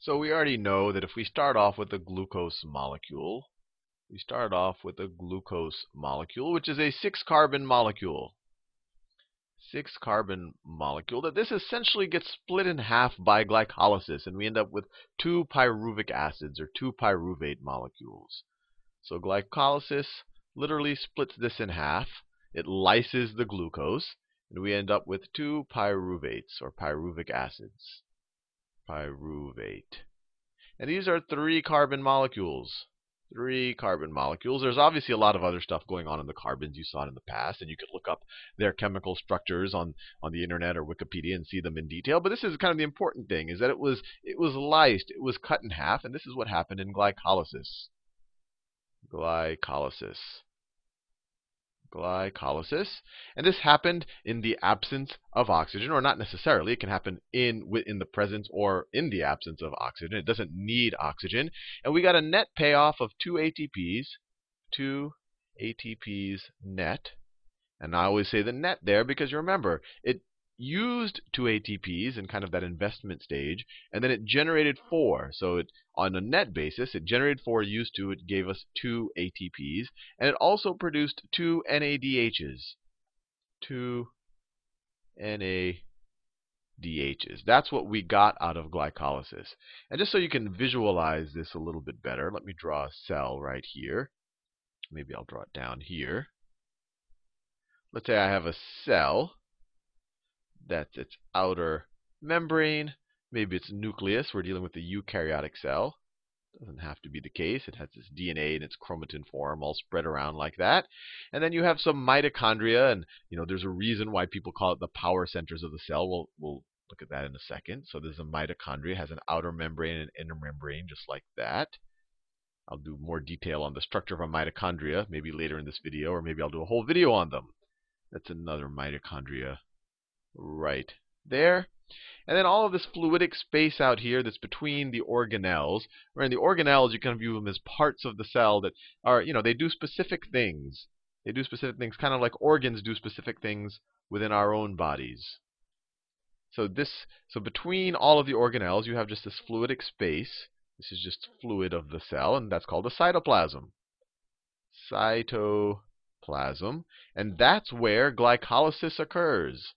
So we already know that if we start off with a glucose molecule, we start off with a glucose molecule, which is a six carbon molecule. Six carbon molecule, that this essentially gets split in half by glycolysis, and we end up with two pyruvic acids or two pyruvate molecules. So glycolysis literally splits this in half. It lyses the glucose, and we end up with two pyruvates or pyruvic acids. Pyruvate. And these are three carbon molecules. Three carbon molecules. There's obviously a lot of other stuff going on in the carbons you saw in the past, and you could look up their chemical structures on, on the internet or Wikipedia and see them in detail. But this is kind of the important thing, is that it was it was lysed, it was cut in half, and this is what happened in glycolysis. Glycolysis glycolysis. And this happened in the absence of oxygen, or not necessarily. It can happen in, in the presence or in the absence of oxygen. It doesn't need oxygen. And we got a net payoff of 2 ATPs, 2 ATPs net. And I always say the net there because remember, it used two ATPs in kind of that investment stage, and then it generated four. So it, on a net basis, it generated four, used two, it gave us two ATPs, and it also produced two NADHs. Two NADHs. That's what we got out of glycolysis. And just so you can visualize this a little bit better, let me draw a cell right here. Maybe I'll draw it down here. Let's say I have a cell that's its outer membrane. Maybe its nucleus. We're dealing with the eukaryotic cell. Doesn't have to be the case. It has its DNA in its chromatin form all spread around like that. And then you have some mitochondria, and you know there's a reason why people call it the power centers of the cell. We'll we'll look at that in a second. So there's a mitochondria, has an outer membrane and an inner membrane, just like that. I'll do more detail on the structure of a mitochondria maybe later in this video, or maybe I'll do a whole video on them. That's another mitochondria right there. And then all of this fluidic space out here that's between the organelles. Where in the organelles, you can view them as parts of the cell that are, you know, they do specific things. They do specific things, kind of like organs do specific things within our own bodies. So this, so between all of the organelles, you have just this fluidic space. This is just fluid of the cell, and that's called the cytoplasm. Cytoplasm. And that's where glycolysis occurs.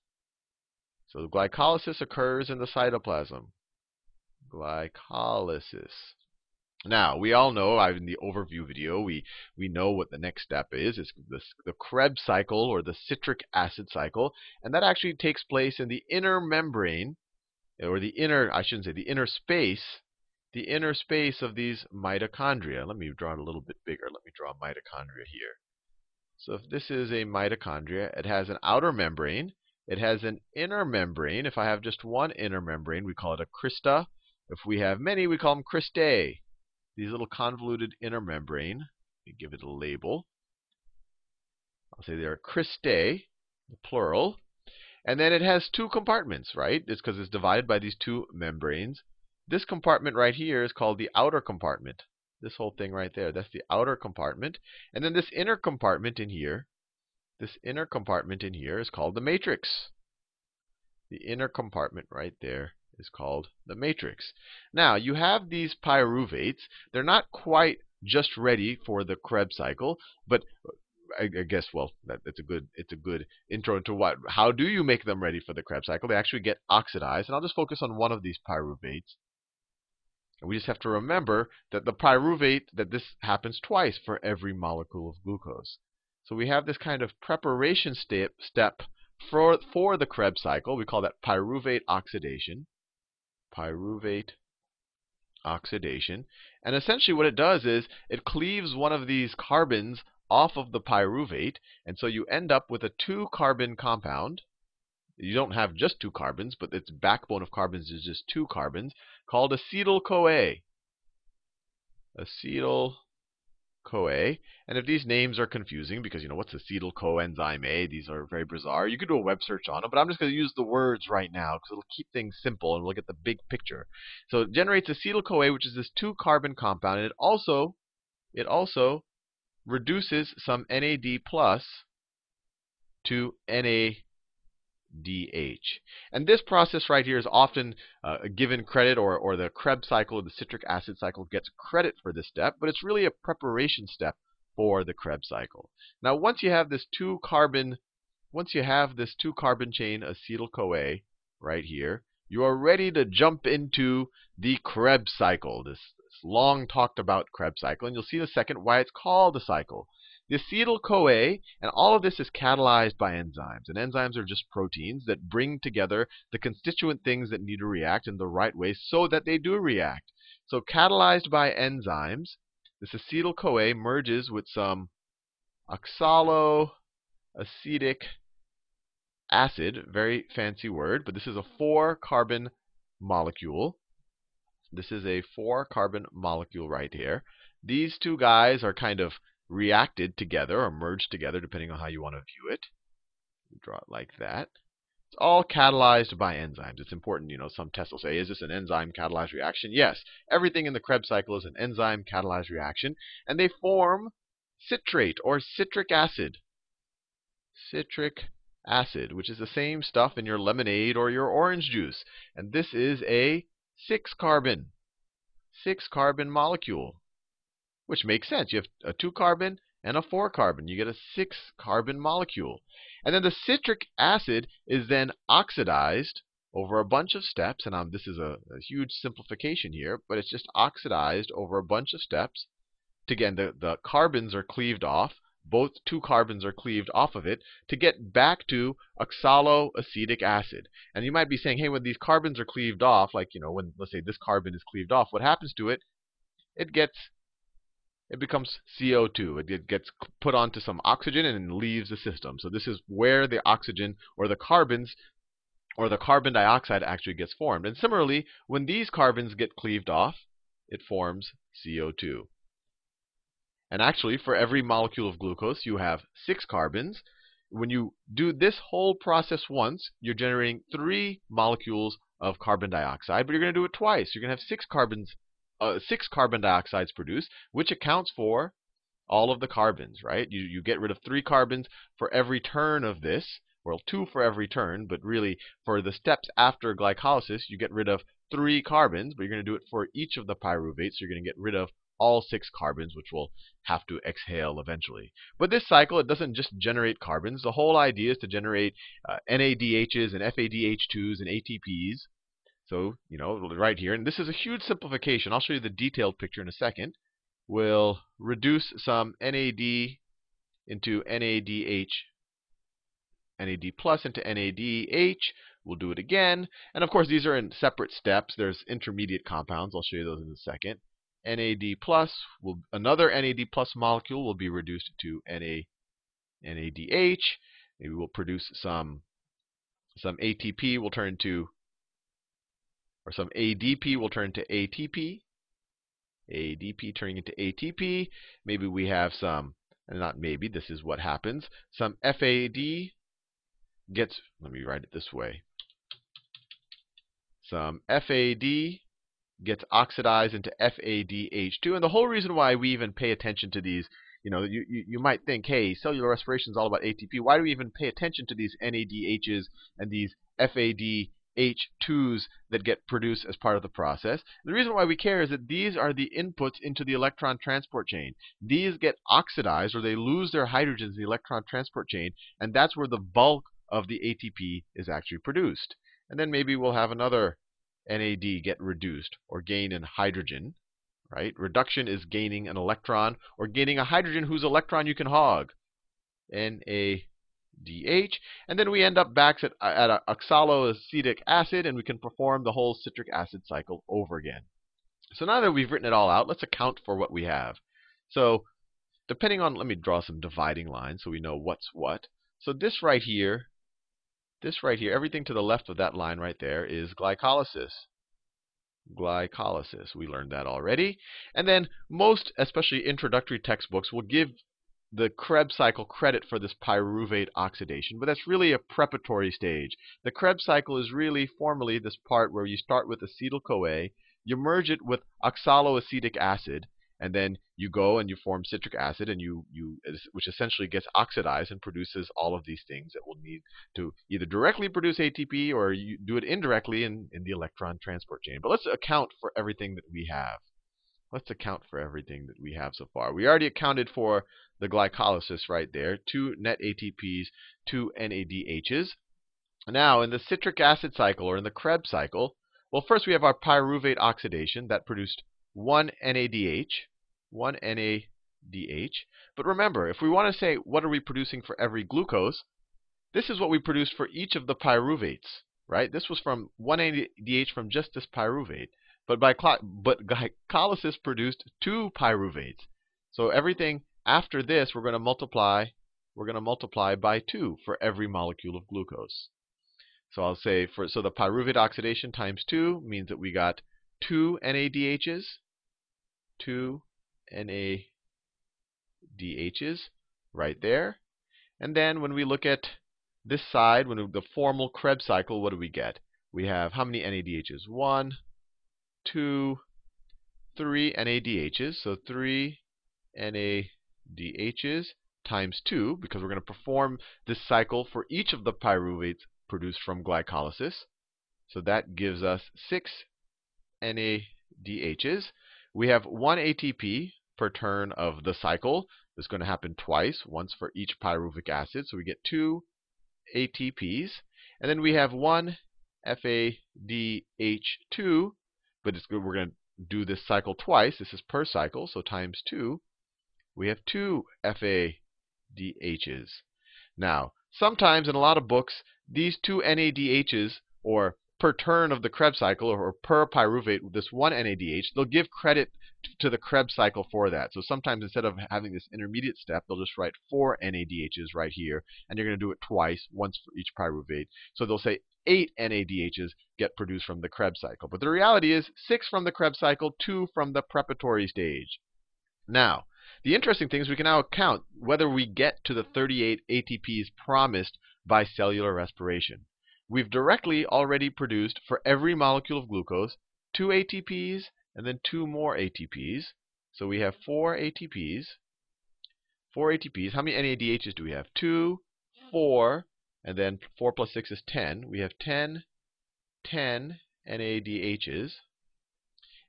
So glycolysis occurs in the cytoplasm. Glycolysis. Now, we all know, in the overview video, we, we know what the next step is. It's the, the Krebs cycle, or the citric acid cycle. And that actually takes place in the inner membrane, or the inner, I shouldn't say, the inner space, the inner space of these mitochondria. Let me draw it a little bit bigger. Let me draw a mitochondria here. So if this is a mitochondria, it has an outer membrane. It has an inner membrane. If I have just one inner membrane, we call it a crista. If we have many, we call them cristae. These little convoluted inner membrane. Let give it a label. I'll say they're cristae, the plural. And then it has two compartments, right? It's because it's divided by these two membranes. This compartment right here is called the outer compartment. This whole thing right there, that's the outer compartment. And then this inner compartment in here this inner compartment in here is called the matrix. The inner compartment right there is called the matrix. Now, you have these pyruvates. They're not quite just ready for the Krebs cycle, but I, I guess well, that, it's a good it's a good intro into what how do you make them ready for the Krebs cycle? They actually get oxidized, and I'll just focus on one of these pyruvates. And we just have to remember that the pyruvate that this happens twice for every molecule of glucose. So we have this kind of preparation step, step for, for the Krebs cycle. We call that pyruvate oxidation. Pyruvate oxidation. And essentially what it does is it cleaves one of these carbons off of the pyruvate. And so you end up with a two-carbon compound. You don't have just two carbons, but its backbone of carbons is just two carbons, called acetyl-CoA. Acetyl CoA. And if these names are confusing, because you know what's acetyl coenzyme A, these are very bizarre. You could do a web search on them, but I'm just going to use the words right now because it'll keep things simple and we'll get the big picture. So it generates acetyl CoA, which is this two-carbon compound, and it also it also reduces some NAD plus to NADH. And this process right here is often uh, given credit, or, or the Krebs cycle, or the citric acid cycle, gets credit for this step, but it's really a preparation step for the Krebs cycle. Now, once you have this two carbon, once you have this two carbon chain acetyl CoA right here, you are ready to jump into the Krebs cycle, this, this long talked about Krebs cycle, and you'll see in a second why it's called a cycle. The acetyl-CoA, and all of this is catalyzed by enzymes. And enzymes are just proteins that bring together the constituent things that need to react in the right way so that they do react. So catalyzed by enzymes, this acetyl-CoA merges with some oxaloacetic acid, very fancy word, but this is a four carbon molecule. This is a four carbon molecule right here. These two guys are kind of reacted together or merged together, depending on how you want to view it. Draw it like that. It's all catalyzed by enzymes. It's important, you know, some tests will say, is this an enzyme catalyzed reaction? Yes, everything in the Krebs cycle is an enzyme catalyzed reaction, and they form citrate or citric acid. Citric acid, which is the same stuff in your lemonade or your orange juice. And this is a 6 carbon, 6 carbon molecule which makes sense. You have a 2 carbon and a 4 carbon. You get a 6 carbon molecule. And then the citric acid is then oxidized over a bunch of steps. And um, this is a, a, huge simplification here, but it's just oxidized over a bunch of steps. To, Again, the, the carbons are cleaved off. Both two carbons are cleaved off of it to get back to oxaloacetic acid. And you might be saying, hey, when these carbons are cleaved off, like, you know, when, let's say, this carbon is cleaved off, what happens to it? It gets it becomes CO2. It gets put onto some oxygen and leaves the system. So this is where the oxygen or the carbons or the carbon dioxide actually gets formed. And similarly, when these carbons get cleaved off, it forms CO2. And actually, for every molecule of glucose, you have six carbons. When you do this whole process once, you're generating three molecules of carbon dioxide, but you're going to do it twice. You're going to have six carbons uh, six carbon dioxides produced, which accounts for all of the carbons, right? You, you get rid of three carbons for every turn of this, well, two for every turn, but really for the steps after glycolysis, you get rid of three carbons, but you're going to do it for each of the pyruvates. So you're going to get rid of all six carbons, which will have to exhale eventually. But this cycle, it doesn't just generate carbons. The whole idea is to generate uh, NADHs and FADH2s and ATPs so, you know, right here, and this is a huge simplification. I'll show you the detailed picture in a second. We'll reduce some NAD into NADH, NAD plus into NADH. We'll do it again. And of course, these are in separate steps. There's intermediate compounds. I'll show you those in a second. NAD plus, will, another NAD plus molecule will be reduced to NA, NADH. Maybe we'll produce some, some ATP will turn to or some ADP will turn into ATP. ADP turning into ATP. Maybe we have some, and not maybe, this is what happens. Some FAD gets, let me write it this way. Some FAD gets oxidized into FADH2. And the whole reason why we even pay attention to these, you know, you, you, you might think, hey, cellular respiration is all about ATP. Why do we even pay attention to these NADHs and these FAD H2s that get produced as part of the process. The reason why we care is that these are the inputs into the electron transport chain. These get oxidized or they lose their hydrogens in the electron transport chain, and that's where the bulk of the ATP is actually produced. And then maybe we'll have another NAD get reduced or gain in hydrogen. Right? Reduction is gaining an electron or gaining a hydrogen whose electron you can hog. Na DH. And then we end up back at, at oxaloacetic acid, and we can perform the whole citric acid cycle over again. So now that we've written it all out, let's account for what we have. So depending on, let me draw some dividing lines so we know what's what. So this right here, this right here, everything to the left of that line right there is glycolysis. Glycolysis. We learned that already. And then most, especially introductory textbooks, will give the Krebs cycle credit for this pyruvate oxidation, but that's really a preparatory stage. The Krebs cycle is really formally this part where you start with acetyl-CoA, you merge it with oxaloacetic acid, and then you go and you form citric acid, and you you which essentially gets oxidized and produces all of these things that will need to either directly produce ATP or you do it indirectly in, in the electron transport chain. But let's account for everything that we have. Let's account for everything that we have so far. We already accounted for the glycolysis right there, two net ATPs, two NADHs. Now, in the citric acid cycle, or in the Krebs cycle, well, first we have our pyruvate oxidation that produced one NADH, one NADH. But remember, if we want to say what are we producing for every glucose, this is what we produced for each of the pyruvates, right? This was from one NADH from just this pyruvate. But by but glycolysis produced two pyruvates. So everything after this, we're going to multiply. We're going to multiply by two for every molecule of glucose. So I'll say for so the pyruvate oxidation times 2 means that we got 2 NADHs, 2 NADHs right there. And then when we look at this side, when we, the formal Krebs cycle, what do we get? We have how many NADHs? 1, 2, 3 NADHs. So 3 NADHs times 2, because we're going to perform this cycle for each of the pyruvates produced from glycolysis. So that gives us 6 NADHs. We have 1 ATP per turn of the cycle. This is going to happen twice, once for each pyruvic acid. So we get 2 ATPs. And then we have 1 FADH2, but we're going to do this cycle twice. This is per cycle, so times 2. We have 2 FADHs. Now, sometimes in a lot of books, these two NADHs, or per turn of the Krebs cycle, or per pyruvate, this one NADH, they'll give credit to the Krebs cycle for that. So sometimes instead of having this intermediate step, they'll just write four NADHs right here, and you're going to do it twice, once for each pyruvate. So they'll say eight NADHs get produced from the Krebs cycle. But the reality is six from the Krebs cycle, two from the preparatory stage. Now, the interesting thing is we can now count whether we get to the 38 ATPs promised by cellular respiration. We've directly already produced for every molecule of glucose two ATPs and then two more ATPs. So we have four ATPs. Four ATPs. How many NADHs do we have? Two, four, and then 4 plus 6 is 10. We have 10, 10 NADHs.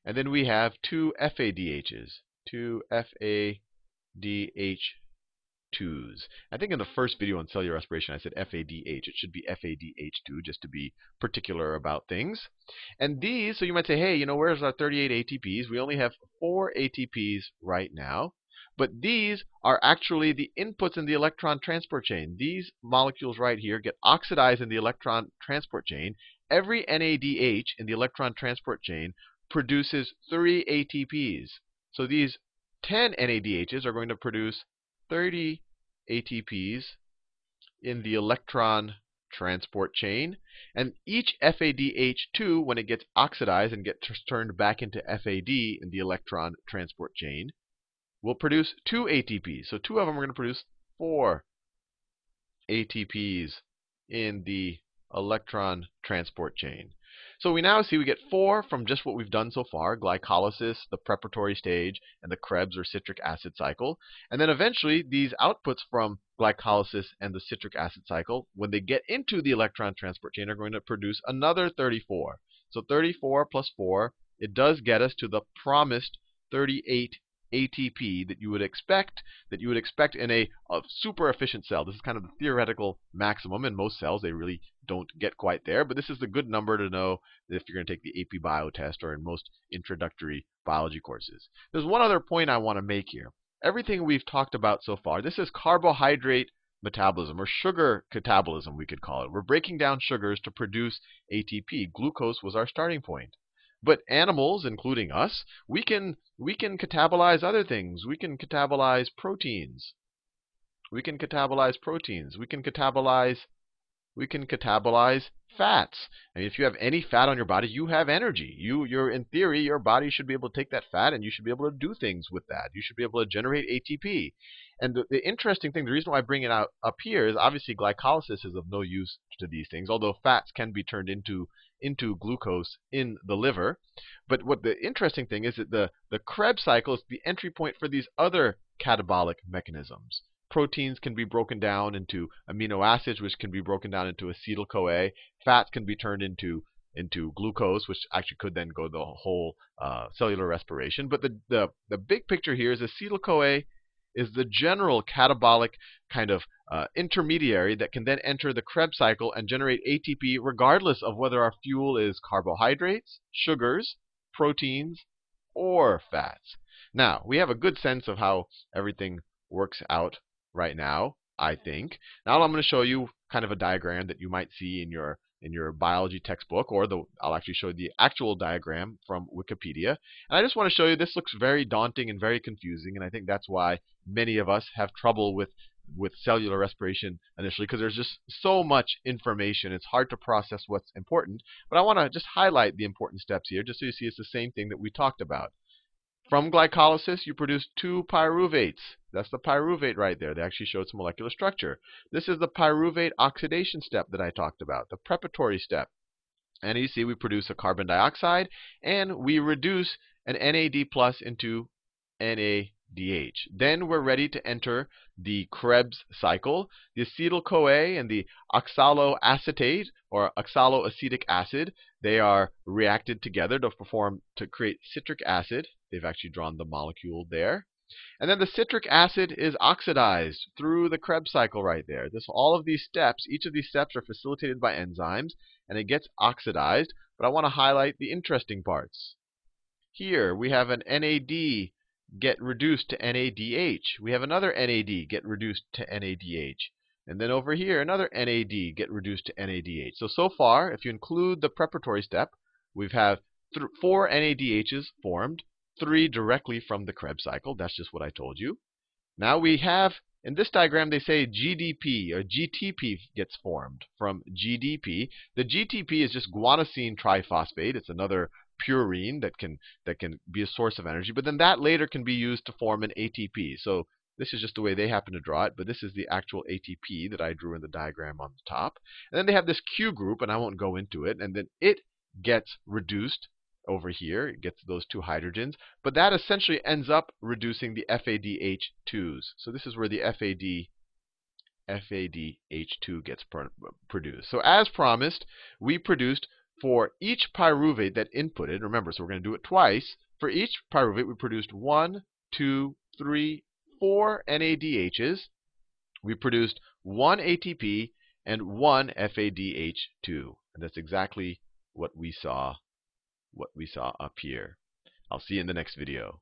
And then we have two FADHs two FADH2s. I think in the first video on cellular respiration I said FADH. It should be FADH2 just to be particular about things. And these, so you might say, hey, you know, where's our 38 ATPs? We only have 4 ATPs right now. But these are actually the inputs in the electron transport chain. These molecules right here get oxidized in the electron transport chain. Every NADH in the electron transport chain produces 3 ATPs. So these 10 NADHs are going to produce 30 ATPs in the electron transport chain. And each FADH2, when it gets oxidized and gets turned back into FAD in the electron transport chain, will produce 2 ATPs. So two of them are going to produce 4 ATPs in the electron transport chain. So we now see we get four from just what we've done so far, glycolysis, the preparatory stage, and the Krebs or citric acid cycle. And then eventually these outputs from glycolysis and the citric acid cycle, when they get into the electron transport chain, are going to produce another 34. So 34 plus 4, it does get us to the promised 38 ATP that you would expect that you would expect in a, a, super efficient cell. This is kind of the theoretical maximum. In most cells, they really don't get quite there. But this is the good number to know if you're going to take the AP Bio test or in most introductory biology courses. There's one other point I want to make here. Everything we've talked about so far, this is carbohydrate metabolism or sugar catabolism, we could call it. We're breaking down sugars to produce ATP. Glucose was our starting point. But animals, including us, we can we can catabolize other things. We can catabolize proteins. We can catabolize proteins. We can catabolize we can catabolize fats. I mean, if you have any fat on your body, you have energy. You, you're in theory, your body should be able to take that fat and you should be able to do things with that. You should be able to generate ATP. And the, the interesting thing, the reason why I bring it out up here is obviously glycolysis is of no use to these things, although fats can be turned into into glucose in the liver. But what the interesting thing is that the, the Krebs cycle is the entry point for these other catabolic mechanisms. Proteins can be broken down into amino acids, which can be broken down into acetyl CoA. Fats can be turned into into glucose, which actually could then go the whole uh, cellular respiration. But the, the, the big picture here is acetyl CoA is the general catabolic kind of uh, intermediary that can then enter the Krebs cycle and generate ATP regardless of whether our fuel is carbohydrates, sugars, proteins, or fats. Now, we have a good sense of how everything works out right now, I mm-hmm. think. Now I'm going to show you kind of a diagram that you might see in your in your biology textbook, or the, I'll actually show you the actual diagram from Wikipedia. And I just want to show you this looks very daunting and very confusing, and I think that's why many of us have trouble with with cellular respiration initially because there's just so much information. It's hard to process what's important. But I want to just highlight the important steps here just so you see it's the same thing that we talked about. From glycolysis, you produce two pyruvates. That's the pyruvate right there. They actually show its molecular structure. This is the pyruvate oxidation step that I talked about, the preparatory step. And you see we produce a carbon dioxide, and we reduce an NAD plus into NADH. Then we're ready to enter the Krebs cycle. The acetyl-CoA and the oxaloacetate, or oxaloacetic acid, they are reacted together to perform to create citric acid. They've actually drawn the molecule there. And then the citric acid is oxidized through the Krebs cycle right there. This, all of these steps, each of these steps are facilitated by enzymes, and it gets oxidized. But I want to highlight the interesting parts. Here we have an NAD get reduced to NADH. We have another NAD get reduced to NADH. And then over here, another NAD get reduced to NADH. So, so far, if you include the preparatory step, we've have four NADHs formed three directly from the Krebs cycle. That's just what I told you. Now we have, in this diagram, they say GDP or GTP gets formed from GDP. The GTP is just guanosine triphosphate. It's another purine that can that can be a source of energy. But then that later can be used to form an ATP. So this is just the way they happen to draw it, but this is the actual ATP that I drew in the diagram on the top. And then they have this Q group, and I won't go into it, and then it gets reduced over here. It gets those two hydrogens. But that essentially ends up reducing the FADH2s. So this is where the FAD FADH2 gets produced. So as promised, we produced for each pyruvate that inputted, remember, so we're going to do it twice. For each pyruvate, we produced one, two, three, four NADHs. We produced one ATP and one FADH2. And that's exactly what we saw what we saw up here. I'll see you in the next video.